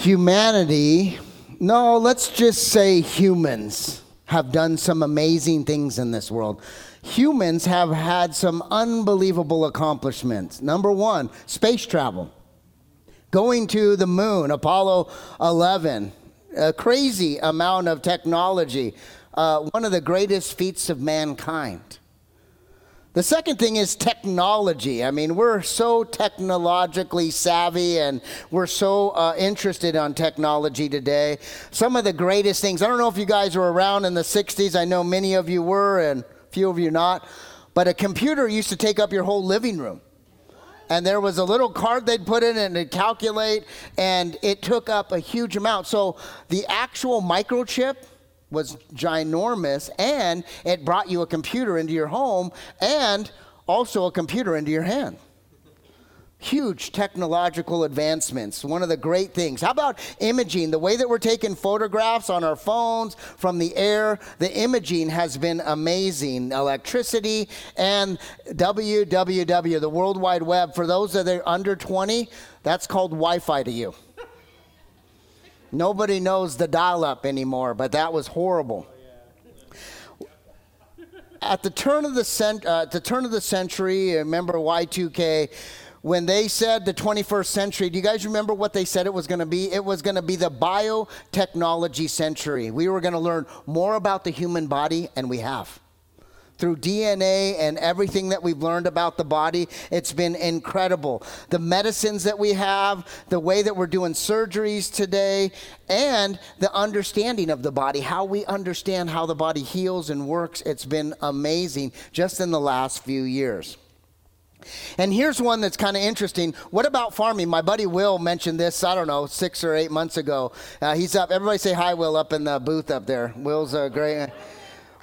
humanity, no, let's just say humans have done some amazing things in this world. Humans have had some unbelievable accomplishments. Number one, space travel. Going to the moon, Apollo 11, a crazy amount of technology, uh, one of the greatest feats of mankind. The second thing is technology. I mean, we're so technologically savvy and we're so uh, interested on technology today. Some of the greatest things, I don't know if you guys were around in the 60s. I know many of you were and a few of you not. But a computer used to take up your whole living room. And there was a little card they'd put in and it'd calculate, and it took up a huge amount. So the actual microchip, was ginormous and it brought you a computer into your home and also a computer into your hand. Huge technological advancements, one of the great things. How about imaging? The way that we're taking photographs on our phones from the air, the imaging has been amazing. Electricity and WWW, the World Wide Web, for those that are under 20, that's called Wi Fi to you. Nobody knows the dial up anymore, but that was horrible. At the turn of the, cent- uh, the turn of the century, remember Y2K, when they said the 21st century, do you guys remember what they said it was going to be? It was going to be the biotechnology century. We were going to learn more about the human body, and we have through DNA and everything that we've learned about the body. It's been incredible. The medicines that we have, the way that we're doing surgeries today, and the understanding of the body, how we understand how the body heals and works. It's been amazing just in the last few years. And here's one that's kind of interesting. What about farming? My buddy Will mentioned this, I don't know, six or eight months ago. Uh, he's up. Everybody say hi, Will, up in the booth up there. Will's a great.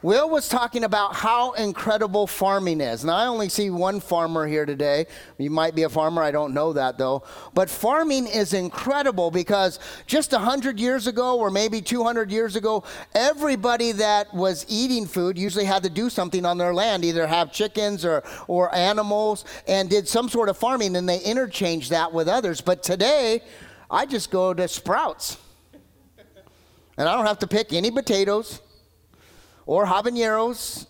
Will was talking about how incredible farming is. Now, I only see one farmer here today. You might be a farmer, I don't know that though. But farming is incredible because just 100 years ago, or maybe 200 years ago, everybody that was eating food usually had to do something on their land, either have chickens or, or animals, and did some sort of farming, and they interchanged that with others. But today, I just go to Sprouts. And I don't have to pick any potatoes or habaneros.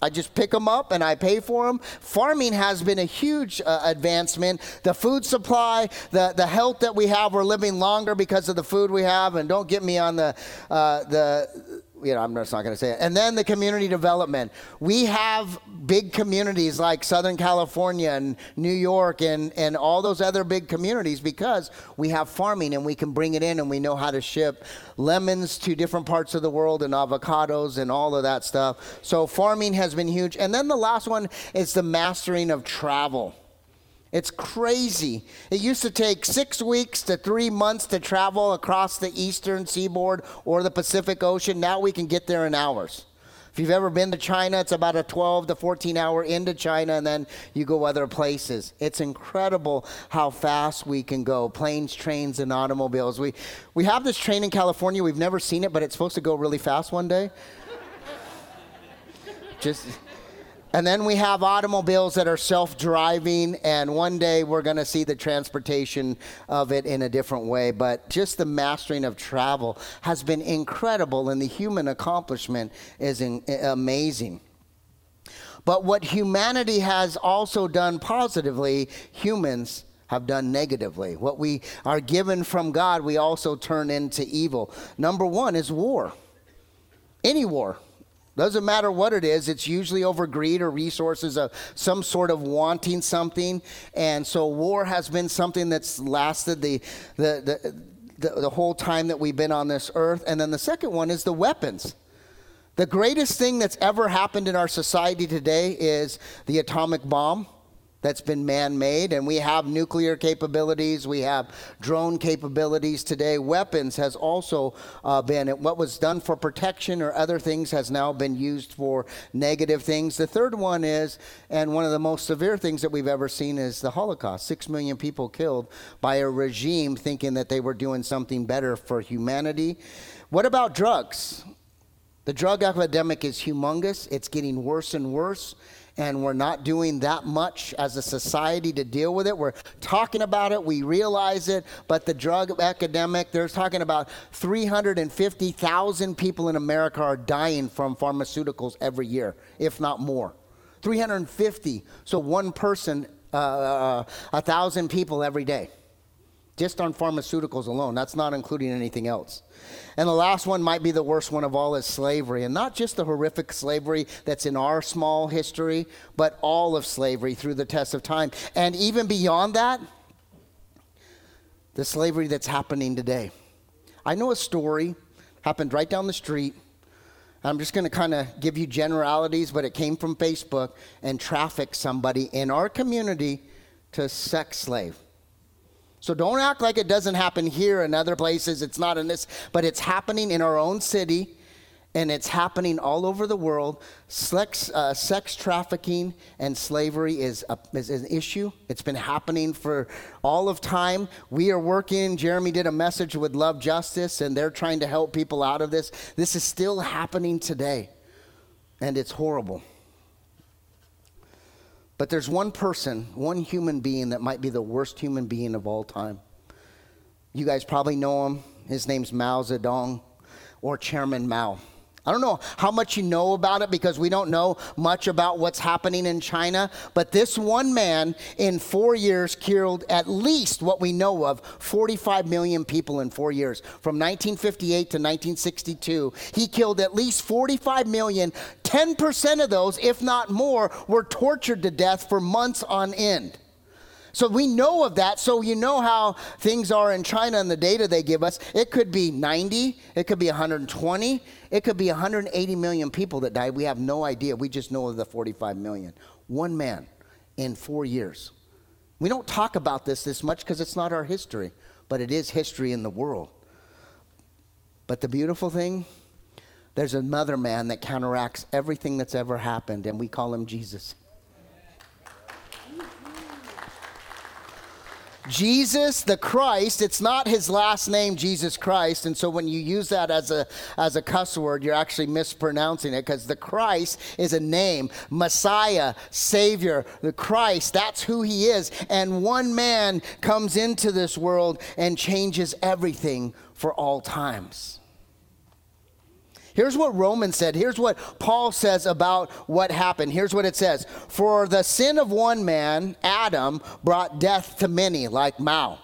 I just pick them up and I pay for them. Farming has been a huge uh, advancement. The food supply, the, the health that we have, we're living longer because of the food we have. And don't get me on the, uh, the you know, I'm just not going to say it. And then the community development. We have big communities like Southern California and New York and, and all those other big communities because we have farming and we can bring it in and we know how to ship lemons to different parts of the world and avocados and all of that stuff. So farming has been huge. And then the last one is the mastering of travel. It's crazy. It used to take six weeks to three months to travel across the eastern seaboard or the Pacific Ocean. Now we can get there in hours. If you've ever been to China, it's about a 12 to 14 hour into China, and then you go other places. It's incredible how fast we can go planes, trains, and automobiles. We, we have this train in California. We've never seen it, but it's supposed to go really fast one day. Just and then we have automobiles that are self driving, and one day we're going to see the transportation of it in a different way. But just the mastering of travel has been incredible, and the human accomplishment is in, eh, amazing. But what humanity has also done positively, humans have done negatively. What we are given from God, we also turn into evil. Number one is war. Any war doesn't matter what it is, it's usually over greed or resources, of some sort of wanting something. And so war has been something that's lasted the, the, the, the, the whole time that we've been on this earth. And then the second one is the weapons. The greatest thing that's ever happened in our society today is the atomic bomb that's been man made, and we have nuclear capabilities, we have drone capabilities today. Weapons has also uh, been, what was done for protection or other things has now been used for negative things. The third one is, and one of the most severe things that we've ever seen is the Holocaust. Six million people killed by a regime thinking that they were doing something better for humanity. What about drugs? The drug epidemic is humongous, it's getting worse and worse and we're not doing that much as a society to deal with it. We're talking about it, we realize it, but the drug epidemic, they're talking about 350,000 people in America are dying from pharmaceuticals every year, if not more. 350. So one person, uh, uh, a thousand people every day just on pharmaceuticals alone. That's not including anything else. And the last one might be the worst one of all is slavery. And not just the horrific slavery that's in our small history, but all of slavery through the test of time. And even beyond that, the slavery that's happening today. I know a story happened right down the street. I'm just going to kind of give you generalities, but it came from Facebook and trafficked somebody in our community to sex slave. So don't act like it doesn't happen here and other places. It's not in this, but it's happening in our own city and it's happening all over the world. Sex, uh, sex trafficking and slavery is, a, is an issue. It's been happening for all of time. We are working. Jeremy did a message with Love Justice, and they're trying to help people out of this. This is still happening today, and it's horrible. But there's one person, one human being that might be the worst human being of all time. You guys probably know him. His name's Mao Zedong or Chairman Mao. I don't know how much you know about it because we don't know much about what's happening in China, but this one man in four years killed at least what we know of 45 million people in four years. From 1958 to 1962, he killed at least 45 million. 10% of those, if not more, were tortured to death for months on end. So we know of that. So you know how things are in China and the data they give us. It could be 90, it could be 120, it could be 180 million people that died. We have no idea. We just know of the 45 million. One man in four years. We don't talk about this this much because it's not our history, but it is history in the world. But the beautiful thing, there's another man that counteracts everything that's ever happened, and we call him Jesus. Jesus the Christ, it's not his last name, Jesus Christ. And so when you use that as a, as a cuss word, you're actually mispronouncing it because the Christ is a name. Messiah, Savior, the Christ, that's who he is. And one man comes into this world and changes everything for all times. Here's what Romans said. Here's what Paul says about what happened. Here's what it says For the sin of one man, Adam, brought death to many, like Mao.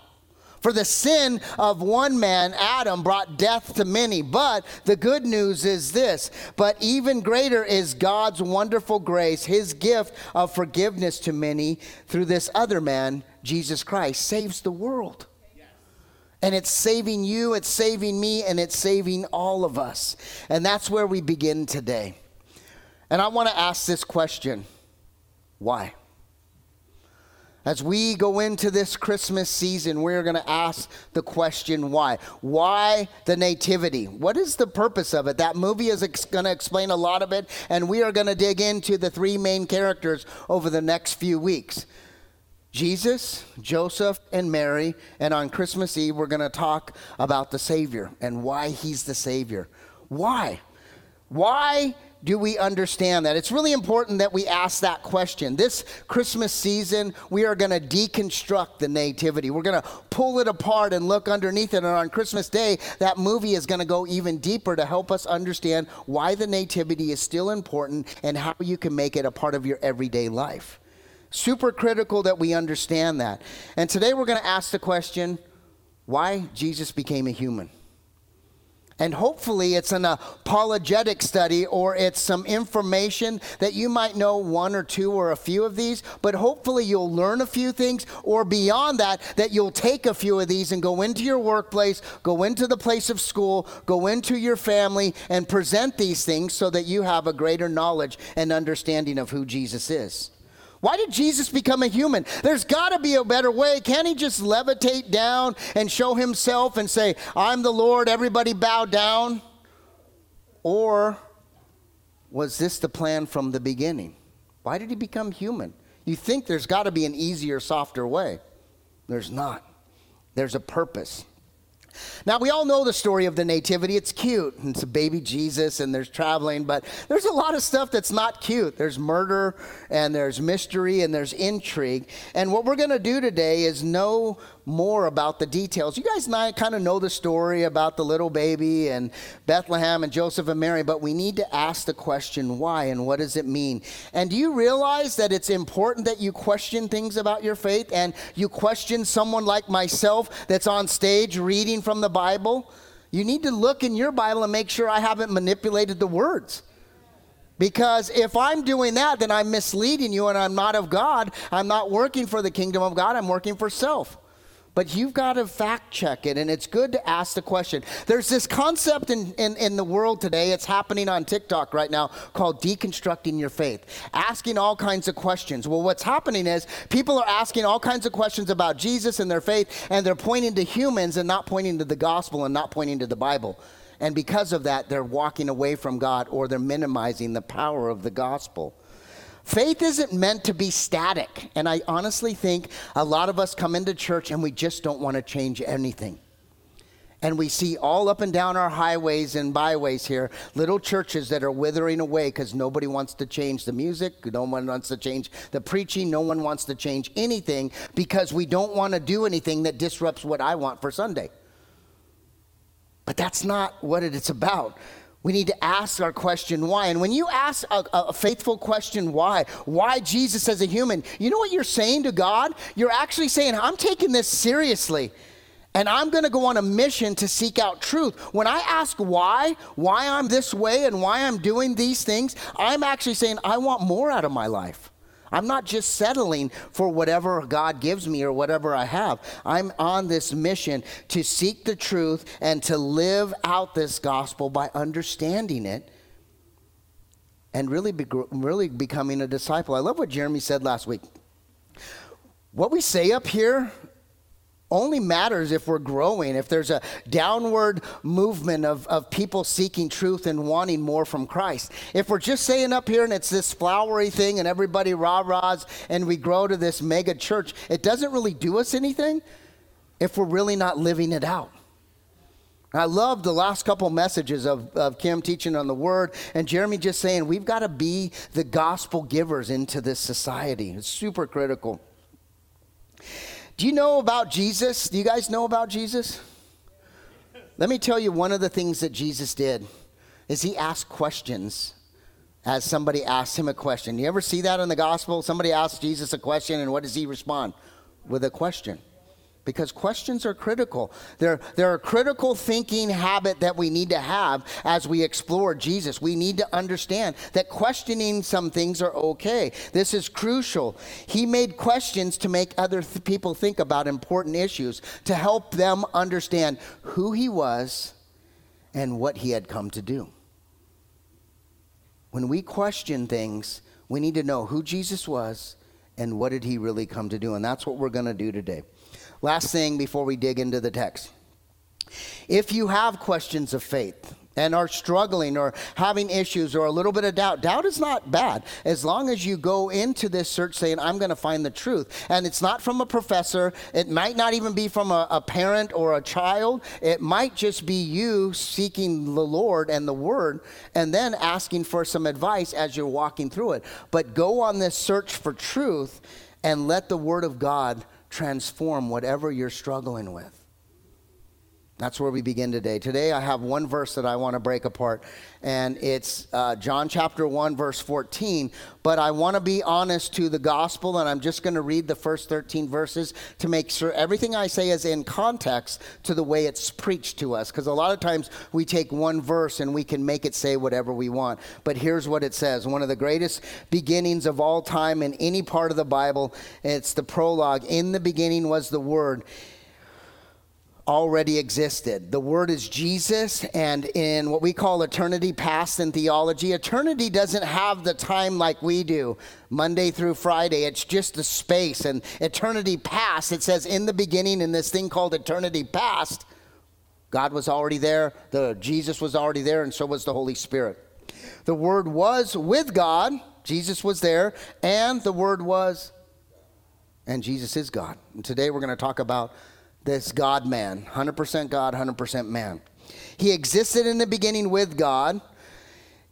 For the sin of one man, Adam, brought death to many. But the good news is this but even greater is God's wonderful grace, his gift of forgiveness to many through this other man, Jesus Christ, saves the world. And it's saving you, it's saving me, and it's saving all of us. And that's where we begin today. And I want to ask this question why? As we go into this Christmas season, we're going to ask the question why? Why the Nativity? What is the purpose of it? That movie is ex- going to explain a lot of it, and we are going to dig into the three main characters over the next few weeks. Jesus, Joseph, and Mary. And on Christmas Eve, we're going to talk about the Savior and why He's the Savior. Why? Why do we understand that? It's really important that we ask that question. This Christmas season, we are going to deconstruct the nativity. We're going to pull it apart and look underneath it. And on Christmas Day, that movie is going to go even deeper to help us understand why the nativity is still important and how you can make it a part of your everyday life. Super critical that we understand that. And today we're going to ask the question why Jesus became a human. And hopefully, it's an apologetic study or it's some information that you might know one or two or a few of these, but hopefully, you'll learn a few things, or beyond that, that you'll take a few of these and go into your workplace, go into the place of school, go into your family, and present these things so that you have a greater knowledge and understanding of who Jesus is. Why did Jesus become a human? There's got to be a better way. Can't he just levitate down and show himself and say, I'm the Lord, everybody bow down? Or was this the plan from the beginning? Why did he become human? You think there's got to be an easier, softer way. There's not. There's a purpose. Now, we all know the story of the Nativity. It's cute. It's a baby Jesus and there's traveling, but there's a lot of stuff that's not cute. There's murder and there's mystery and there's intrigue. And what we're going to do today is know more about the details. You guys kind of know the story about the little baby and Bethlehem and Joseph and Mary, but we need to ask the question why and what does it mean? And do you realize that it's important that you question things about your faith and you question someone like myself that's on stage reading from the Bible? You need to look in your Bible and make sure I haven't manipulated the words. Because if I'm doing that, then I'm misleading you and I'm not of God. I'm not working for the kingdom of God, I'm working for self. But you've got to fact check it, and it's good to ask the question. There's this concept in, in, in, the world today, it's happening on TikTok right now, called deconstructing your faith, asking all kinds of questions. Well, what's happening is people are asking all kinds of questions about Jesus and their faith, and they're pointing to humans and not pointing to the gospel and not pointing to the Bible. And because of that, they're walking away from God or they're minimizing the power of the gospel. Faith isn't meant to be static. And I honestly think a lot of us come into church and we just don't want to change anything. And we see all up and down our highways and byways here little churches that are withering away because nobody wants to change the music, no one wants to change the preaching, no one wants to change anything because we don't want to do anything that disrupts what I want for Sunday. But that's not what it's about we need to ask our question why. And when you ask a, a, faithful question why, why Jesus as a human, you know what you're saying to God? You're actually saying, I'm taking this seriously. And I'm going to go on a mission to seek out truth. When I ask why, why I'm this way and why I'm doing these things, I'm actually saying, I want more out of my life. I'm not just settling for whatever God gives me or whatever I have. I'm on this mission to seek the truth and to live out this gospel by understanding it and really, be, really becoming a disciple. I love what Jeremy said last week. What we say up here only matters if we're growing, if there's a downward movement of, of people seeking truth and wanting more from Christ. If we're just saying up here and it's this flowery thing and everybody rah rahs and we grow to this mega church, it doesn't really do us anything if we're really not living it out. I love the last couple messages of, of Kim teaching on the word and Jeremy just saying we've got to be the gospel givers into this society. It's super critical. Do you know about Jesus? Do you guys know about Jesus? Let me tell you one of the things that Jesus did is he asked questions as somebody asked him a question. You ever see that in the gospel? Somebody asks Jesus a question and what does he respond? With a question because questions are critical. They're, they're a critical thinking habit that we need to have as we explore Jesus. We need to understand that questioning some things are okay. This is crucial. He made questions to make other th- people think about important issues, to help them understand who he was and what he had come to do. When we question things, we need to know who Jesus was and what did he really come to do. And that's what we're going to do today. Last thing before we dig into the text. If you have questions of faith, and are struggling or having issues or a little bit of doubt, doubt is not bad as long as you go into this search saying, I'm going to find the truth. And it's not from a professor, it might not even be from a, a, parent or a child, it might just be you seeking the Lord and the Word and then asking for some advice as you're walking through it. But go on this search for truth and let the Word of God transform whatever you're struggling with. That's where we begin today. Today, I have one verse that I want to break apart, and it's uh, John chapter 1, verse 14. But I want to be honest to the gospel, and I'm just going to read the first 13 verses to make sure everything I say is in context to the way it's preached to us. Because a lot of times we take one verse and we can make it say whatever we want. But here's what it says one of the greatest beginnings of all time in any part of the Bible, it's the prologue. In the beginning was the Word already existed. The word is Jesus, and in what we call eternity past in theology, eternity doesn't have the time like we do, Monday through Friday. It's just the space. And eternity past, it says in the beginning, in this thing called eternity past, God was already there, the Jesus was already there, and so was the Holy Spirit. The Word was with God, Jesus was there, and the Word was, and Jesus is God. And today we're going to talk about this God man, 100% God, 100% man. He existed in the beginning with God.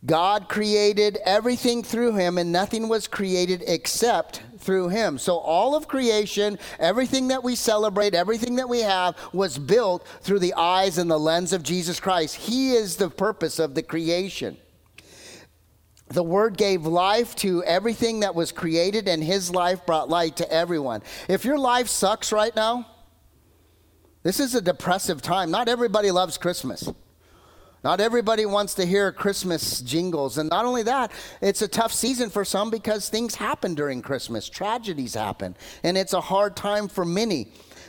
God created everything through him, and nothing was created except through him. So, all of creation, everything that we celebrate, everything that we have, was built through the eyes and the lens of Jesus Christ. He is the purpose of the creation. The Word gave life to everything that was created, and His life brought light to everyone. If your life sucks right now, this is a depressive time. Not everybody loves Christmas. Not everybody wants to hear Christmas jingles. And not only that, it's a tough season for some because things happen during Christmas, tragedies happen, and it's a hard time for many.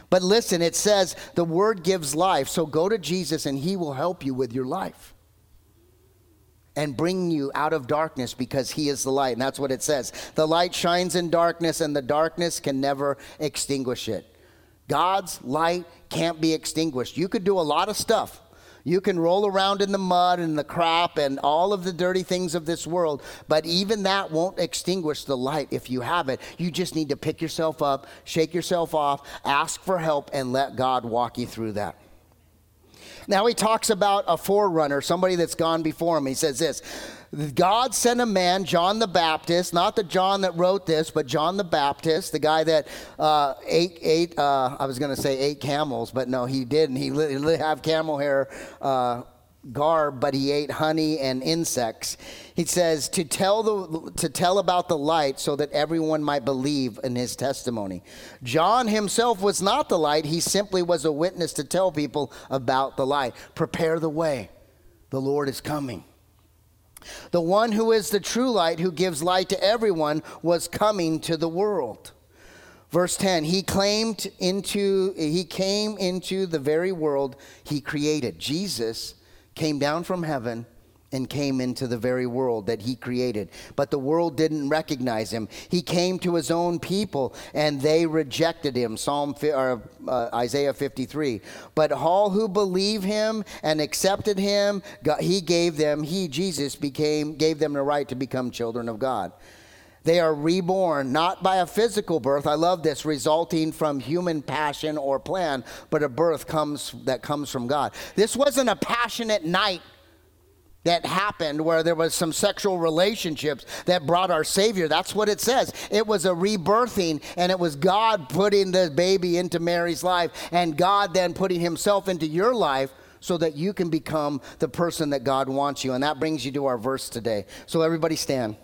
But listen, it says the word gives life. So go to Jesus and he will help you with your life and bring you out of darkness because he is the light. And that's what it says. The light shines in darkness, and the darkness can never extinguish it. God's light can't be extinguished. You could do a lot of stuff. You can roll around in the mud and the crap and all of the dirty things of this world, but even that won't extinguish the light if you have it. You just need to pick yourself up, shake yourself off, ask for help, and let God walk you through that. Now he talks about a forerunner, somebody that's gone before him. He says this God sent a man, John the Baptist, not the John that wrote this, but John the Baptist, the guy that uh, ate, ate uh, I was going to say ate camels, but no, he didn't. He li- have camel hair uh, garb, but he ate honey and insects. He says to tell the to tell about the light so that everyone might believe in his testimony. John himself was not the light, he simply was a witness to tell people about the light. Prepare the way. The Lord is coming. The one who is the true light, who gives light to everyone, was coming to the world. Verse 10 he claimed into he came into the very world he created jesus came down from heaven and came into the very world that he created. But the world didn't recognize him. He came to his own people and they rejected him. Psalm or, uh, Isaiah 53. But all who believe him and accepted him, God, he gave them, he Jesus became gave them the right to become children of God. They are reborn not by a physical birth. I love this, resulting from human passion or plan, but a birth comes that comes from God. This wasn't a passionate night that happened where there was some sexual relationships that brought our savior. That's what it says. It was a rebirthing and it was god putting the baby into mary's life and god then putting himself into your life so that you can become the person that god wants you. And that brings you to our verse today. So everybody stand.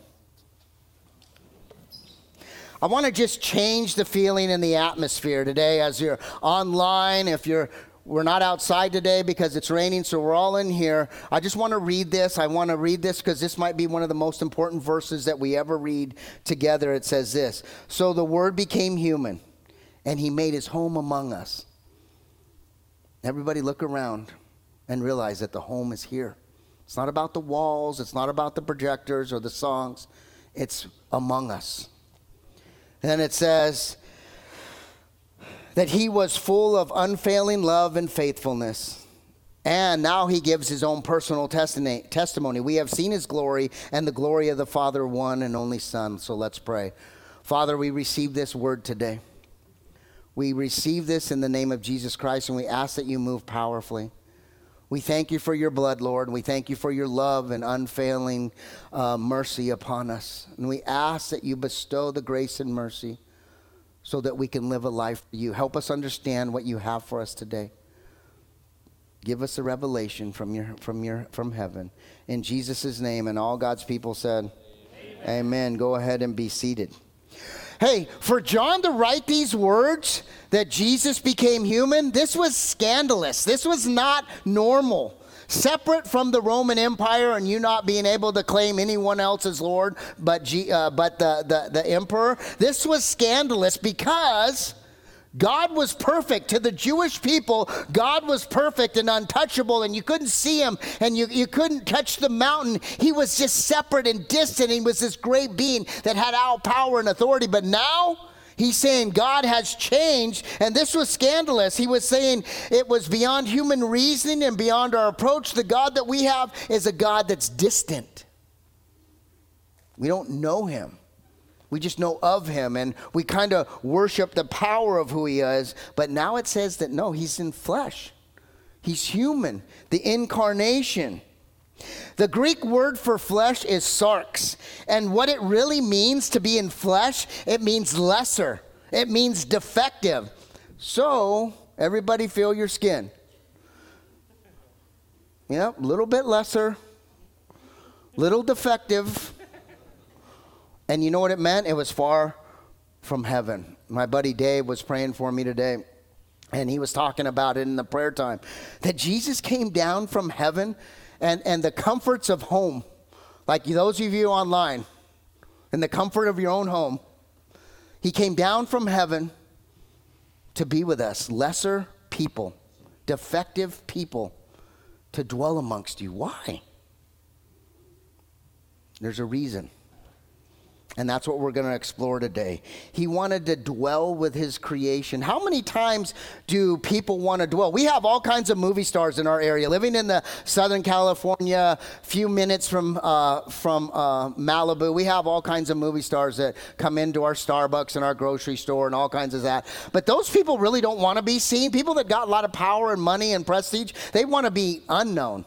I want to just change the feeling in the atmosphere today as you're online, if you're we're not outside today because it's raining, so we're all in here. I just want to read this. I want to read this because this might be one of the most important verses that we ever read together. It says this So the Word became human, and He made His home among us. Everybody look around and realize that the home is here. It's not about the walls, it's not about the projectors or the songs, it's among us. And it says, that he was full of unfailing love and faithfulness. And now he gives his own personal testimony. We have seen his glory and the glory of the Father, one and only Son. So let's pray. Father, we receive this word today. We receive this in the name of Jesus Christ, and we ask that you move powerfully. We thank you for your blood, Lord. and We thank you for your love and unfailing uh, mercy upon us. And we ask that you bestow the grace and mercy so that we can live a life for you. Help us understand what you have for us today. Give us a revelation from your from your from heaven. In Jesus' name, and all God's people said, Amen. Amen. Go ahead and be seated. Hey, for John to write these words that Jesus became human, this was scandalous. This was not normal separate from the Roman Empire and you not being able to claim anyone else as Lord but, G, uh, but the, the, the emperor. This was scandalous because. God was perfect. To the Jewish people, God was perfect and untouchable, and you couldn't see him and you, you couldn't touch the mountain. He was just separate and distant. He was this great being that had all power and authority. But now, He's saying God has changed, and this was scandalous. He was saying it was beyond human reasoning and beyond our approach. The God that we have is a God that's distant. We don't know him. We just know of him and we kind of worship the power of who he is. But now it says that no, he's in flesh, he's human, the incarnation. The Greek word for flesh is sarx. And what it really means to be in flesh, it means lesser, it means defective. So, everybody feel your skin. Yep, a little bit lesser, little defective. And you know what it meant? It was far from heaven. My buddy Dave was praying for me today, and he was talking about it in the prayer time that Jesus came down from heaven and, and the comforts of home, like those of you online, in the comfort of your own home, he came down from heaven to be with us, lesser people, defective people to dwell amongst you. Why? There's a reason. And that's what we're going to explore today. He wanted to dwell with his creation. How many times do people want to dwell? We have all kinds of movie stars in our area. Living in the Southern California, few minutes from, uh, from uh, Malibu, we have all kinds of movie stars that come into our Starbucks and our grocery store and all kinds of that. But those people really don't want to be seen. People that got a lot of power and money and prestige, they want to be unknown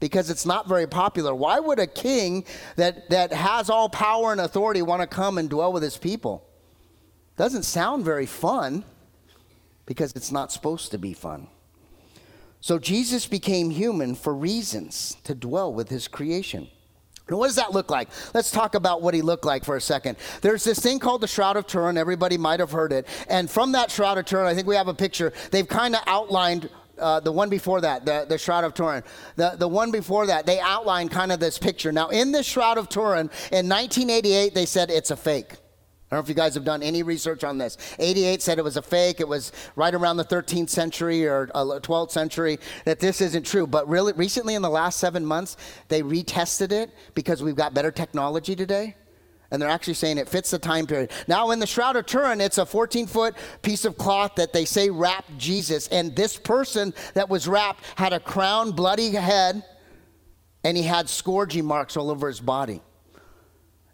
because it's not very popular. Why would a king that, that has all power and authority want to come and dwell with his people? Doesn't sound very fun because it's not supposed to be fun. So Jesus became human for reasons to dwell with his creation. Now, what does that look like? Let's talk about what he looked like for a second. There's this thing called the Shroud of Turin. Everybody might have heard it. And from that Shroud of Turin, I think we have a picture. They've kind of outlined uh, the one before that, the, the Shroud of Turin, the, the one before that, they outlined kind of this picture. Now, in this Shroud of Turin, in 1988, they said it's a fake. I don't know if you guys have done any research on this. 88 said it was a fake. It was right around the 13th century or 12th uh, century that this isn't true. But really, recently in the last seven months, they retested it because we've got better technology today. And they're actually saying it fits the time period. Now, in the Shroud of Turin, it's a 14 foot piece of cloth that they say wrapped Jesus. And this person that was wrapped had a crown, bloody head, and he had scourging marks all over his body.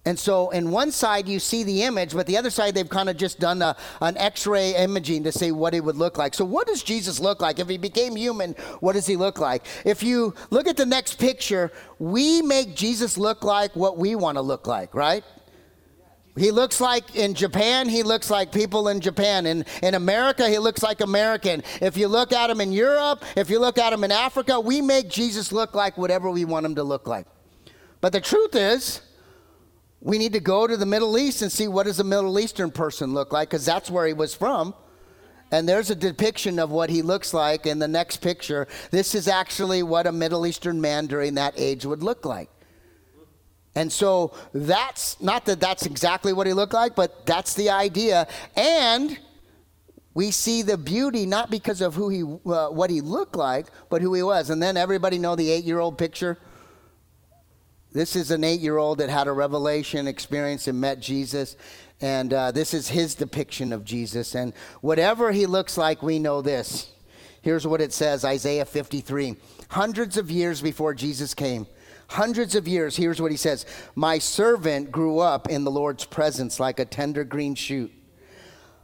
And so, in one side, you see the image, but the other side, they've kind of just done a, an x ray imaging to see what he would look like. So, what does Jesus look like? If he became human, what does he look like? If you look at the next picture, we make Jesus look like what we want to look like, right? He looks like in Japan, he looks like people in Japan. In, in America, he looks like American. If you look at him in Europe, if you look at him in Africa, we make Jesus look like whatever we want him to look like. But the truth is, we need to go to the Middle East and see what does a Middle Eastern person look like, because that's where he was from. And there's a depiction of what he looks like in the next picture. This is actually what a Middle Eastern man during that age would look like. And so that's not that that's exactly what he looked like, but that's the idea. And we see the beauty not because of who he, uh, what he looked like, but who he was. And then everybody know the eight-year-old picture. This is an eight-year-old that had a revelation experience and met Jesus, and uh, this is his depiction of Jesus. And whatever he looks like, we know this. Here's what it says: Isaiah 53. Hundreds of years before Jesus came hundreds of years, here's what he says My servant grew up in the Lord's presence like a tender green shoot.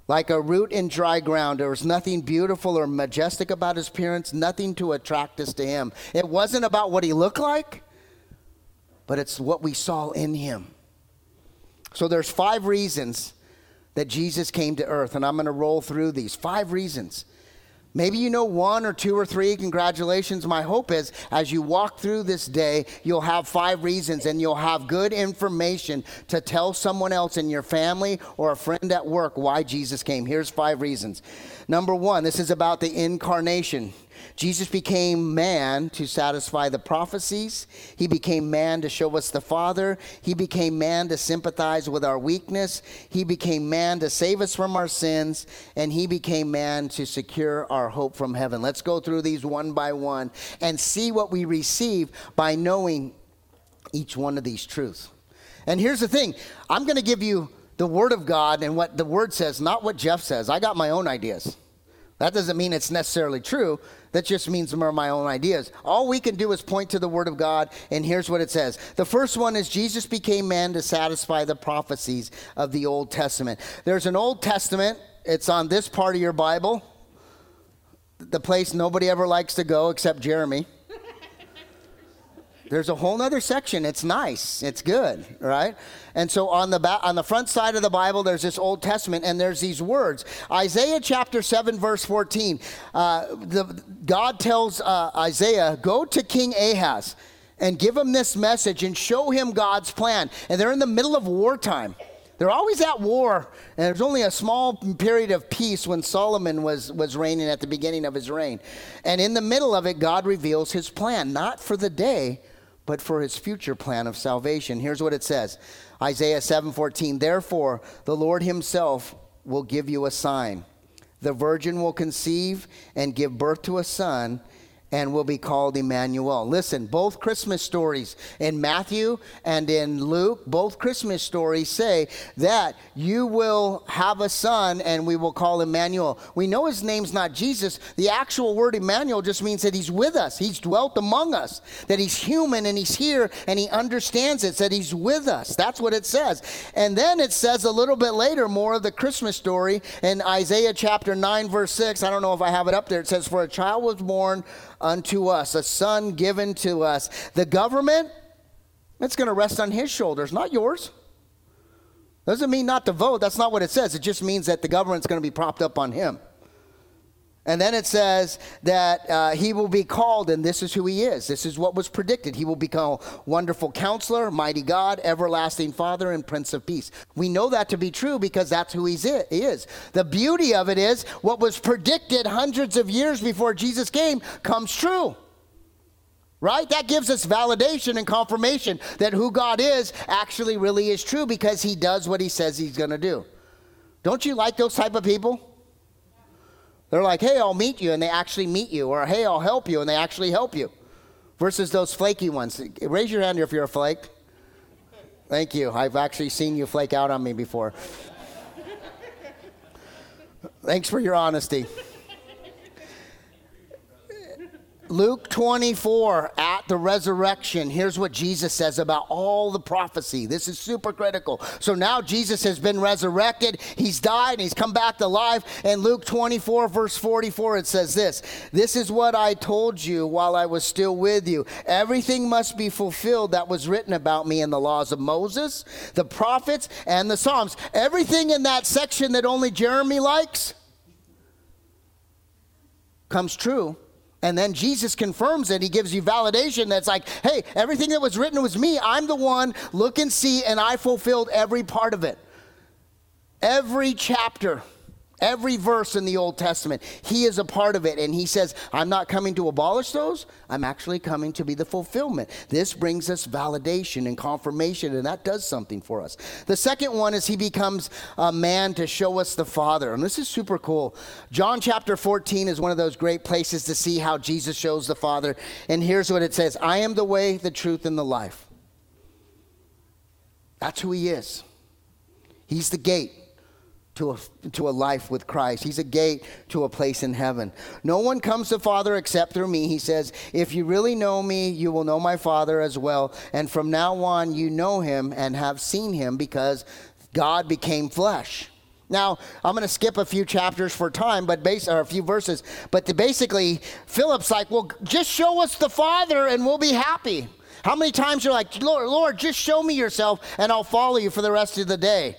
Like a root in dry ground, there was nothing beautiful or majestic about his appearance, nothing to attract us to him. It wasn't about what he looked like, but it's what we saw in him. So there's five reasons that Jesus came to earth, and I'm going to roll through these. Five reasons. Maybe you know one or two or three. Congratulations. My hope is as you walk through this day, you'll have five reasons and you'll have good information to tell someone else in your family or a friend at work why Jesus came. Here's five reasons. Number one, this is about the incarnation. Jesus became man to satisfy the prophecies. He became man to show us the Father. He became man to sympathize with our weakness. He became man to save us from our sins. And he became man to secure our hope from heaven. Let's go through these one by one and see what we receive by knowing each one of these truths. And here's the thing I'm going to give you the Word of God and what the Word says, not what Jeff says. I got my own ideas. That doesn't mean it's necessarily true. That just means more my own ideas. All we can do is point to the Word of God, and here's what it says. The first one is Jesus became man to satisfy the prophecies of the Old Testament. There's an Old Testament, it's on this part of your Bible, the place nobody ever likes to go except Jeremy. There's a whole other section. It's nice. It's good, right? And so on the back, on the front side of the Bible, there's this Old Testament, and there's these words. Isaiah chapter seven, verse fourteen. Uh, the, God tells uh, Isaiah, "Go to King Ahaz and give him this message and show him God's plan." And they're in the middle of wartime. They're always at war, and there's only a small period of peace when Solomon was, was reigning at the beginning of his reign. And in the middle of it, God reveals his plan, not for the day, but for his future plan of salvation. Here's what it says Isaiah 7:14 Therefore the Lord himself will give you a sign the virgin will conceive and give birth to a son and will be called Emmanuel. Listen, both Christmas stories in Matthew and in Luke, both Christmas stories say that you will have a son and we will call Emmanuel. We know his name's not Jesus. The actual word Emmanuel just means that he's with us, he's dwelt among us, that he's human and he's here and he understands it, that he's with us. That's what it says. And then it says a little bit later more of the Christmas story in Isaiah chapter 9, verse 6. I don't know if I have it up there. It says, For a child was born unto us, a son given to us. The government, it's going to rest on his shoulders, not yours. Doesn't mean not to vote. That's not what it says. It just means that the government's going to be propped up on him. And then it says that uh, he will be called, and this is who he is. This is what was predicted. He will become wonderful counselor, mighty God, everlasting Father, and Prince of Peace. We know that to be true because that's who he is. The beauty of it is what was predicted hundreds of years before Jesus came comes true. Right? That gives us validation and confirmation that who God is actually really is true because he does what he says he's going to do. Don't you like those type of people? They're like, hey, I'll meet you, and they actually meet you, or hey, I'll help you, and they actually help you. Versus those flaky ones. Raise your hand if you're a flake. Thank you. I've actually seen you flake out on me before. Thanks for your honesty. Luke 24, at the resurrection, here's what Jesus says about all the prophecy. This is super critical. So now Jesus has been resurrected, he's died, and he's come back to life. And Luke 24, verse 44, it says this This is what I told you while I was still with you. Everything must be fulfilled that was written about me in the laws of Moses, the prophets, and the Psalms. Everything in that section that only Jeremy likes comes true and then Jesus confirms it. He gives you validation that's like, hey, everything that was written was me. I'm the one. Look and see, and I fulfilled every part of it. Every chapter Every verse in the Old Testament, he is a part of it. And he says, I'm not coming to abolish those, I'm actually coming to be the fulfillment. This brings us validation and confirmation, and that does something for us. The second one is he becomes a man to show us the Father. And this is super cool. John chapter 14 is one of those great places to see how Jesus shows the Father. And here's what it says I am the way, the truth, and the life. That's who he is. He's the gate to a, to a life with Christ. He's a gate to a place in heaven. No one comes to Father except through me. He says, If you really know me, you will know my Father as well. And from now on, you know him and have seen him because God became flesh. Now, I'm going to skip a few chapters for time, but base, or a few verses. But to basically, Philip's like, well, just show us the Father and we'll be happy. How many times you're like, Lord, Lord, just show me yourself and I'll follow you for the rest of the day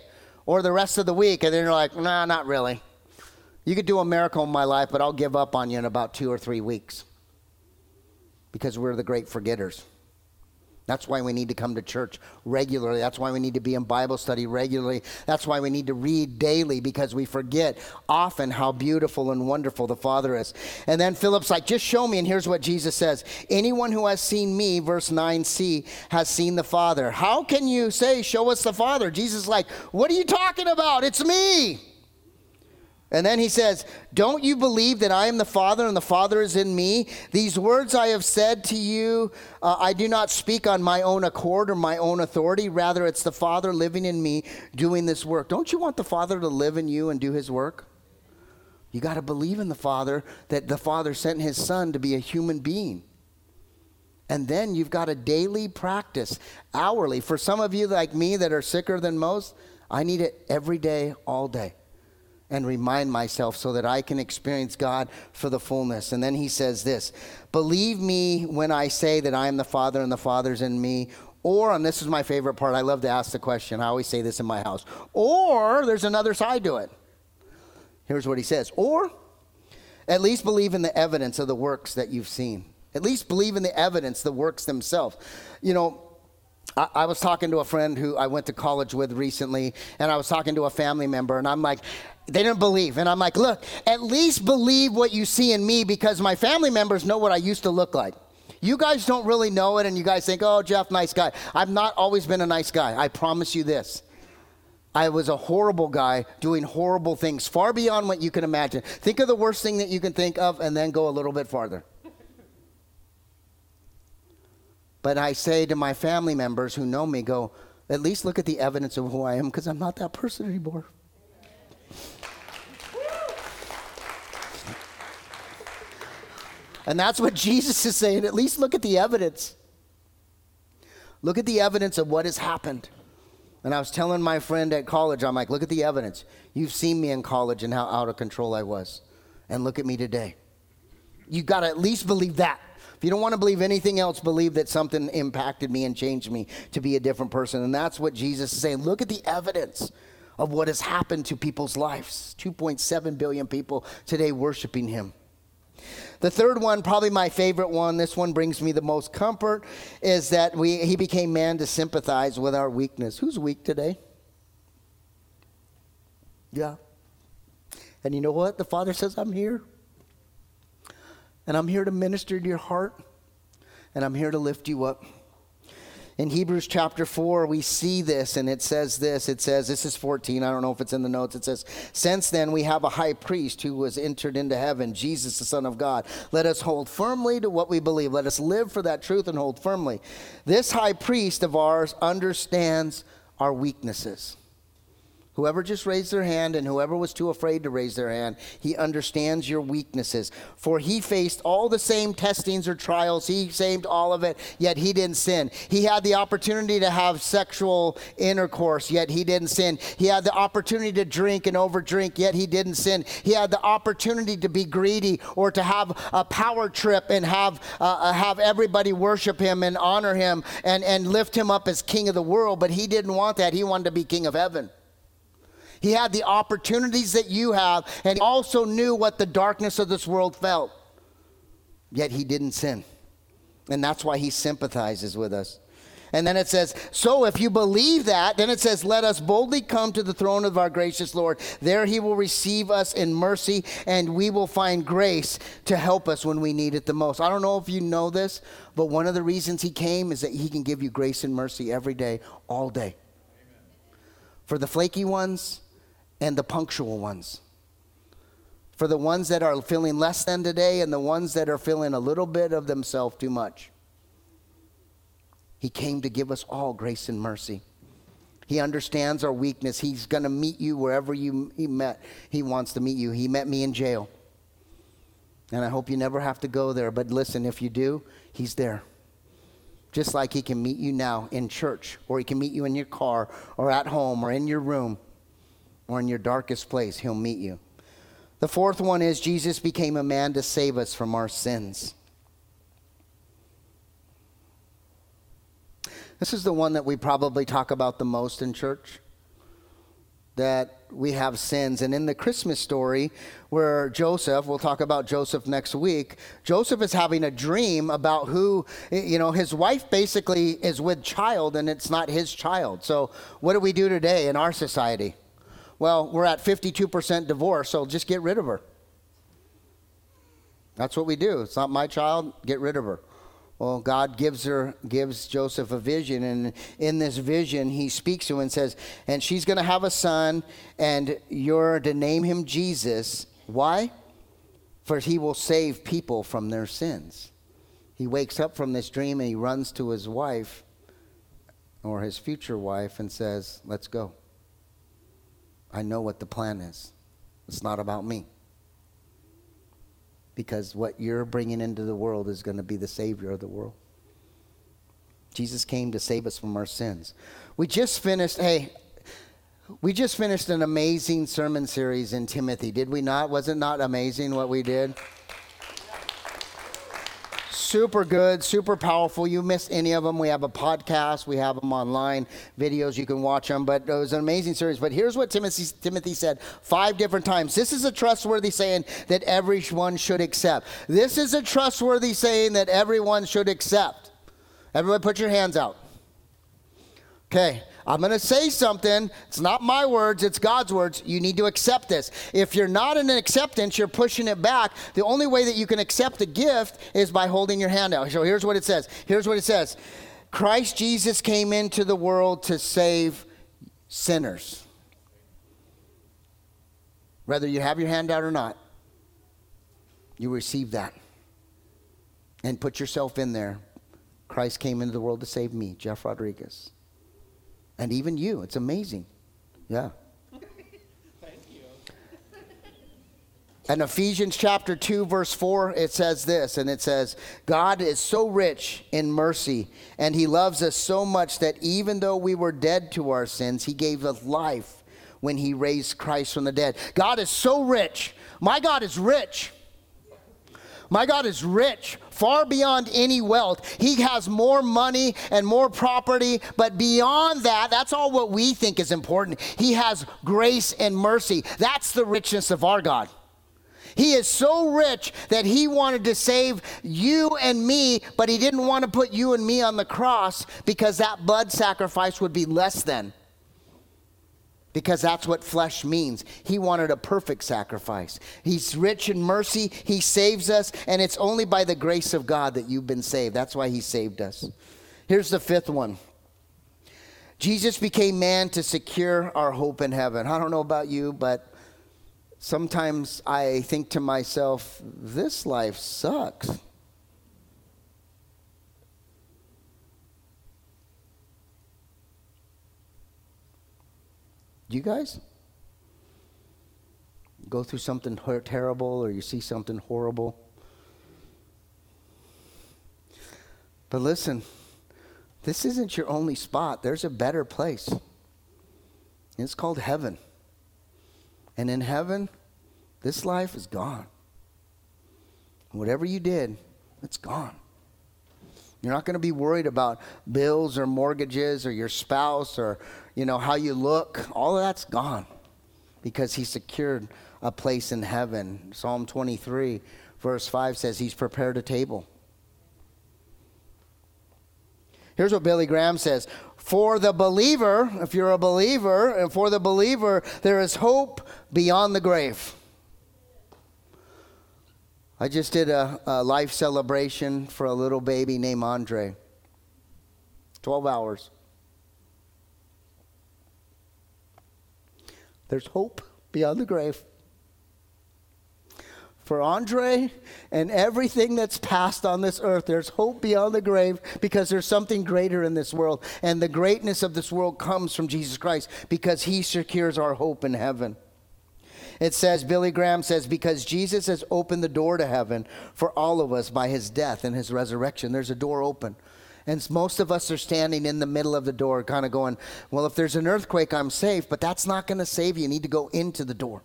or the rest of the week, and then you're like, nah, not really. You could do a miracle in my life, but I'll give up on you in about two or three weeks because we're the great forgetters. That's why we need to come to church regularly. That's why we need to be in Bible study regularly. That's why we need to read daily because we forget often how beautiful and wonderful the Father is. And then Philip's like, just show me. And here's what Jesus says Anyone who has seen me, verse 9c, has seen the Father. How can you say, show us the Father? Jesus like, what are you talking about? It's me. And then he says, Don't you believe that I am the Father and the Father is in me? These words I have said to you, uh, I do not speak on my own accord or my own authority. Rather, it's the Father living in me doing this work. Don't you want the Father to live in you and do his work? You got to believe in the Father, that the Father sent his Son to be a human being. And then you've got a daily practice, hourly. For some of you like me that are sicker than most, I need it every day, all day, and remind myself so that I can experience God for the fullness. And then he says this Believe me when I say that I am the Father and the Father's in me. Or, and this is my favorite part, I love to ask the question. I always say this in my house. Or there's another side to it. Here's what he says Or at least believe in the evidence of the works that you've seen. At least believe in the evidence, the works themselves. You know, I, was talking to a friend who I went to college with recently, and I was talking to a family member, and I'm like, they didn't believe. And I'm like, look, at least believe what you see in me because my family members know what I used to look like. You guys don't really know it, and you guys think, oh, Jeff, nice guy. I've not always been a nice guy. I promise you this. I was a horrible guy doing horrible things, far beyond what you can imagine. Think of the worst thing that you can think of, and then go a little bit farther. But I say to my family members who know me, go, at least look at the evidence of who I am because I'm not that person anymore. And that's what Jesus is saying. At least look at the evidence. Look at the evidence of what has happened. And I was telling my friend at college, I'm like, look at the evidence. You've seen me in college and how out of control I was. And look at me today. You got to at least believe that. If you don't want to believe anything else, believe that something impacted me and changed me to be a different person. And that's what Jesus is saying. Look at the evidence of what has happened to people's lives. 2.7 billion people today worshiping him. The third one, probably my favorite one, this one brings me the most comfort, is that we, he became man to sympathize with our weakness. Who's weak today? Yeah. And you know what? The Father says, I'm here. And I'm here to minister to your heart, and I'm here to lift you up. In Hebrews chapter 4, we see this, and it says this. It says, this is 14. I don't know if it's in the notes. It says, Since then we have a high priest who was entered into heaven, Jesus, the Son of God. Let us hold firmly to what we believe. Let us live for that truth and hold firmly. This high priest of ours understands our weaknesses. Whoever just raised their hand and whoever was too afraid to raise their hand, he understands your weaknesses. For he faced all the same testings or trials. He saved all of it, yet he didn't sin. He had the opportunity to have sexual intercourse, yet he didn't sin. He had the opportunity to drink and overdrink, yet he didn't sin. He had the opportunity to be greedy or to have a power trip and have, uh, uh have everybody worship him and honor him and, and lift him up as king of the world, but he didn't want that. He wanted to be king of heaven. He had the opportunities that you have, and he also knew what the darkness of this world felt. Yet he didn't sin. And that's why he sympathizes with us. And then it says, So if you believe that, then it says, Let us boldly come to the throne of our gracious Lord. There he will receive us in mercy, and we will find grace to help us when we need it the most. I don't know if you know this, but one of the reasons he came is that he can give you grace and mercy every day, all day. For the flaky ones, and the punctual ones. For the ones that are feeling less than today and the ones that are feeling a little bit of themselves too much. He came to give us all grace and mercy. He understands our weakness. He's going to meet you wherever you he met. He wants to meet you. He met me in jail. And I hope you never have to go there. But listen, if you do, he's there. Just like he can meet you now in church, or he can meet you in your car, or at home, or in your room or in your darkest place, He'll meet you. The fourth one is Jesus became a man to save us from our sins. This is the one that we probably talk about the most in church. That we have sins. And in the Christmas story, where Joseph, we'll talk about Joseph next week, Joseph is having a dream about who, you know, his wife basically is with child and it's not his child. So, what do we do today in our society? Well, we're at 52% divorce, so just get rid of her. That's what we do. It's not my child, get rid of her. Well, God gives her, gives Joseph a vision, and in this vision, he speaks to her and says, and she's going to have a son, and you're to name him Jesus. Why? For he will save people from their sins. He wakes up from this dream and he runs to his wife or his future wife and says, Let's go. I know what the plan is. It's not about me. because what you're bringing into the world is going to be the Savior of the world. Jesus came to save us from our sins. We just finished, hey, we just finished an amazing sermon series in Timothy, did we not? Was it not amazing what we did? Super good, super powerful. You missed any of them, we have a podcast, we have them online, videos, you can watch them. But it was an amazing series. But here's what Timothy, Timothy said five different times. This is a trustworthy saying that everyone should accept. This is a trustworthy saying that everyone should accept. Everybody put your hands out. Okay, I'm going to say something. It's not my words, it's God's words. You need to accept this. If you're not in an acceptance, you're pushing it back. The only way that you can accept the gift is by holding your hand out. So here's what it says. Here's what it says Christ Jesus came into the world to save sinners. Whether you have your hand out or not, you receive that. And put yourself in there. Christ came into the world to save me, Jeff Rodriguez and even you. It's amazing. Yeah. Thank you. In Ephesians chapter 2, verse 4, it says this, and it says, God is so rich in mercy, and he loves us so much that even though we were dead to our sins, he gave us life when he raised Christ from the dead. God is so rich. My God is rich. My God is rich, far beyond any wealth. He has more money and more property, but beyond that, that's all what we think is important. He has grace and mercy. That's the richness of our God. He is so rich that he wanted to save you and me, but he didn't want to put you and me on the cross because that blood sacrifice would be less than because that's what flesh means. He wanted a perfect sacrifice. He's rich in mercy, He saves us, and it's only by the grace of God that you've been saved. That's why He saved us. Here's the fifth one Jesus became man to secure our hope in heaven. I don't know about you, but sometimes I think to myself, this life sucks. You guys? Go through something terrible or you see something horrible? But listen, this isn't your only spot. There's a better place. It's called heaven. And in heaven, this life is gone. Whatever you did, it's gone. You're not going to be worried about bills or mortgages or your spouse or, you know, how you look. All of that's gone because he secured a place in heaven. Psalm 23, verse 5 says he's prepared a table. Here's what Billy Graham says For the believer, if you're a believer, and for the believer, there is hope beyond the grave. I just did a, a, life celebration for a little baby named Andre. 12 hours. There's hope beyond the grave. For Andre and everything that's passed on this earth, there's hope beyond the grave because there's something greater in this world. And the greatness of this world comes from Jesus Christ because he secures our hope in heaven. It says, Billy Graham says, because Jesus has opened the door to heaven for all of us by his death and his resurrection. There's a door open. And most of us are standing in the middle of the door, kind of going, Well, if there's an earthquake, I'm safe, but that's not going to save you. You need to go into the door.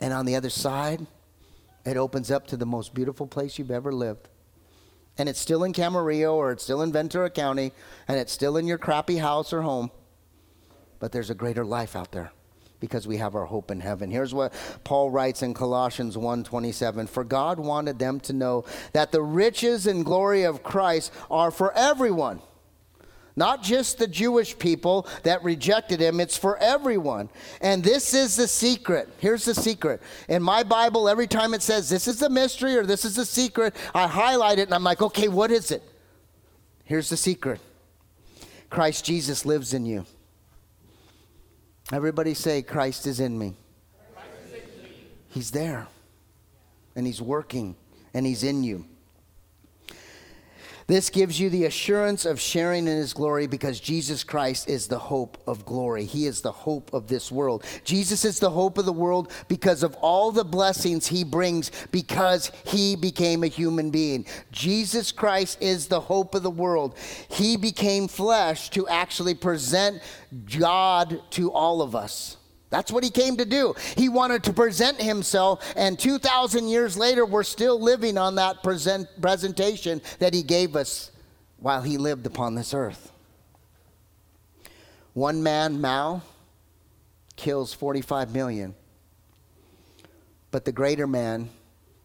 And on the other side, it opens up to the most beautiful place you've ever lived. And it's still in Camarillo or it's still in Ventura County and it's still in your crappy house or home. But there's a greater life out there because we have our hope in heaven. Here's what Paul writes in Colossians 1:27, "For God wanted them to know that the riches and glory of Christ are for everyone." Not just the Jewish people that rejected him, it's for everyone. And this is the secret. Here's the secret. In my Bible, every time it says this is the mystery or this is the secret, I highlight it and I'm like, okay, what is it? Here's the secret Christ Jesus lives in you. Everybody say, Christ is in me. He's there. And He's working. And He's in you. This gives you the assurance of sharing in his glory because Jesus Christ is the hope of glory. He is the hope of this world. Jesus is the hope of the world because of all the blessings he brings because he became a human being. Jesus Christ is the hope of the world. He became flesh to actually present God to all of us. That's what he came to do. He wanted to present himself, and 2,000 years later, we're still living on that present, presentation that he gave us while he lived upon this earth. One man, Mao, kills 45 million. But the greater man,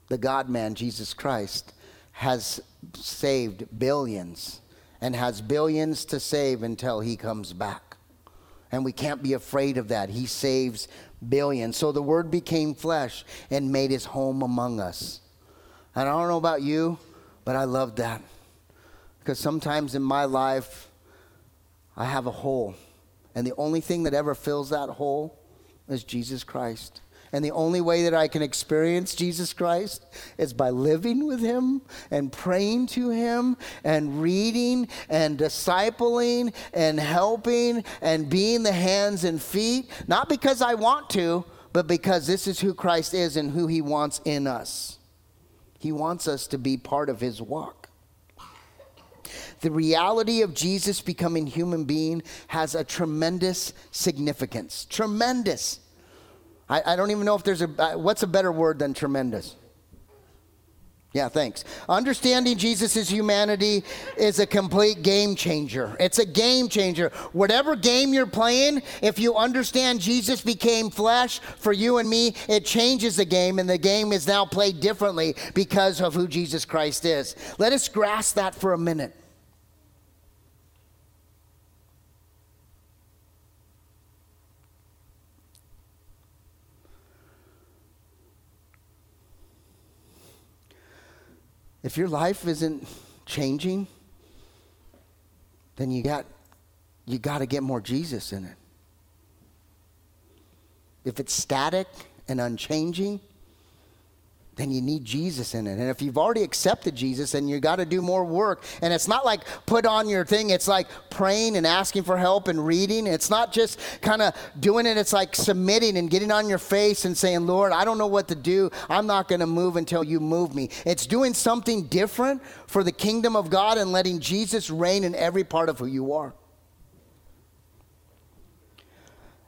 the God man, Jesus Christ, has saved billions and has billions to save until he comes back and we can't be afraid of that. He saves billions. So the Word became flesh and made his home among us. And I don't know about you, but I love that. Because sometimes in my life, I have a hole. And the only thing that ever fills that hole is Jesus Christ. And the only way that I can experience Jesus Christ is by living with Him and praying to Him and reading and discipling and helping and being the hands and feet, not because I want to, but because this is who Christ is and who He wants in us. He wants us to be part of His walk. The reality of Jesus becoming human being has a tremendous significance. Tremendous. I, I don't even know if there's a, uh, what's a better word than tremendous? Yeah, thanks. Understanding Jesus' humanity is a complete game changer. It's a game changer. Whatever game you're playing, if you understand Jesus became flesh for you and me, it changes the game, and the game is now played differently because of who Jesus Christ is. Let us grasp that for a minute. If your life isn't changing, then you got you got to get more Jesus in it. If it's static and unchanging, then you need Jesus in it. And if you've already accepted Jesus, then you got to do more work. And it's not like put on your thing, it's like praying and asking for help and reading. It's not just kind of doing it, it's like submitting and getting on your face and saying, Lord, I don't know what to do. I'm not going to move until you move me. It's doing something different for the kingdom of God and letting Jesus reign in every part of who you are.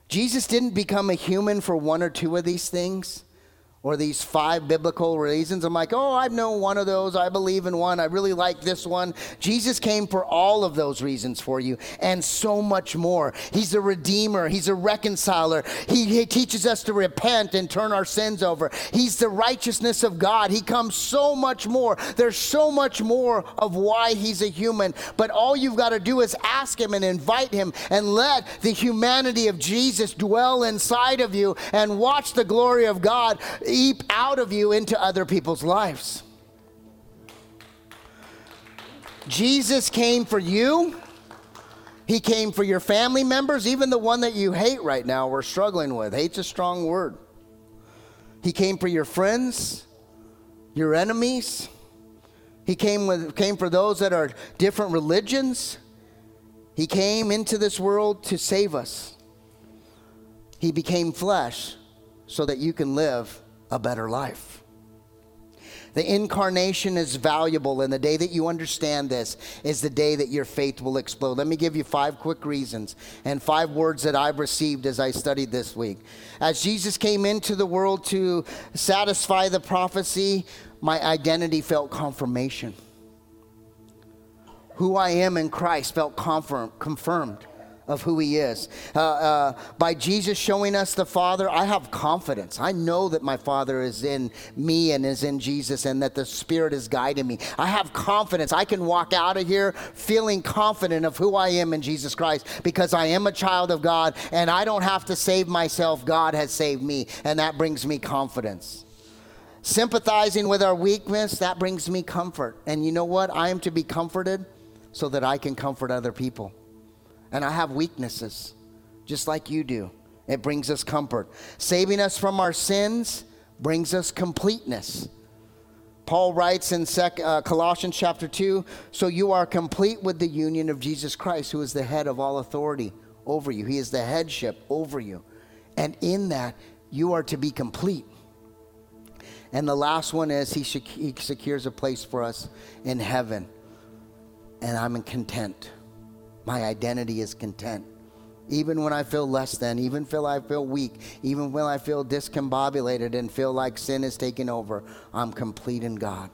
Jesus didn't become a human for one or two of these things or these five biblical reasons. I'm like, oh, I know one of those. I believe in one. I really like this one. Jesus came for all of those reasons for you and so much more. He's a redeemer, He's a reconciler. He, he teaches us to repent and turn our sins over. He's the righteousness of God. He comes so much more. There's so much more of why He's a human. But all you've got to do is ask Him and invite Him and let the humanity of Jesus dwell inside of you and watch the glory of God seep out of you into other people's lives. Jesus came for you. He came for your family members, even the one that you hate right now, we're struggling with. Hate's a strong word. He came for your friends, your enemies. He came, with, came for those that are different religions. He came into this world to save us. He became flesh so that you can live a better life. The incarnation is valuable, and the day that you understand this is the day that your faith will explode. Let me give you five quick reasons and five words that I've received as I studied this week. As Jesus came into the world to satisfy the prophecy, my identity felt confirmation. Who I am in Christ felt confirm, confirmed of who he is. Uh, uh, by Jesus showing us the Father, I have confidence. I know that my Father is in me and is in Jesus and that the Spirit is guiding me. I have confidence. I can walk out of here feeling confident of who I am in Jesus Christ because I am a child of God and I don't have to save myself. God has saved me, and that brings me confidence. Sympathizing with our weakness, that brings me comfort. And you know what? I am to be comforted so that I can comfort other people and I have weaknesses, just like you do. It brings us comfort. Saving us from our sins brings us completeness. Paul writes in sec, uh, Colossians chapter 2 So you are complete with the union of Jesus Christ, who is the head of all authority over you. He is the headship over you. And in that, you are to be complete. And the last one is he, he secures a place for us in heaven. And I'm content. My identity is content. Even when I feel less than, even feel I feel weak, even when I feel discombobulated and feel like sin is taking over, I'm complete in God.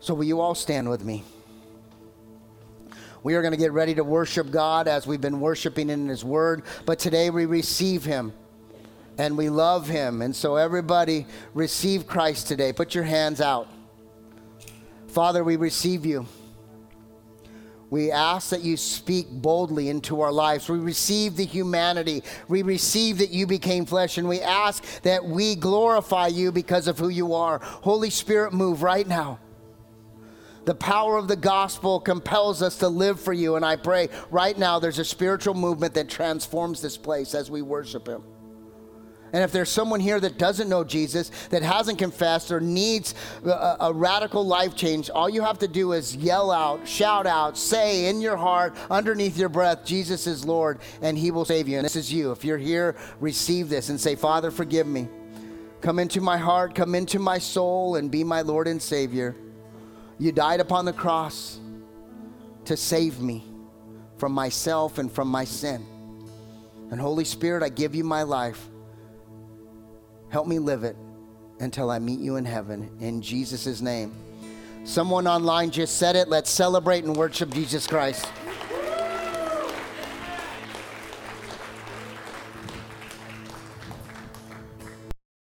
So will you all stand with me? We are going to get ready to worship God as we've been worshiping in His Word, but today we receive Him and we love Him. And so, everybody, receive Christ today. Put your hands out. Father, we receive you. We ask that you speak boldly into our lives. We receive the humanity. We receive that you became flesh, and we ask that we glorify you because of who you are. Holy Spirit, move right now. The power of the gospel compels us to live for you, and I pray right now there's a spiritual movement that transforms this place as we worship him. And if there's someone here that doesn't know Jesus, that hasn't confessed, or needs a, a, radical life change, all you have to do is yell out, shout out, say in your heart, underneath your breath, Jesus is Lord, and He will save you. And this is you. If you're here, receive this and say, Father, forgive me. Come into my heart, come into my soul, and be my Lord and Savior. You died upon the cross to save me from myself and from my sin. And Holy Spirit, I give you my life. Help me live it until I meet you in heaven. In Jesus' name. Someone online just said it. Let's celebrate and worship Jesus Christ.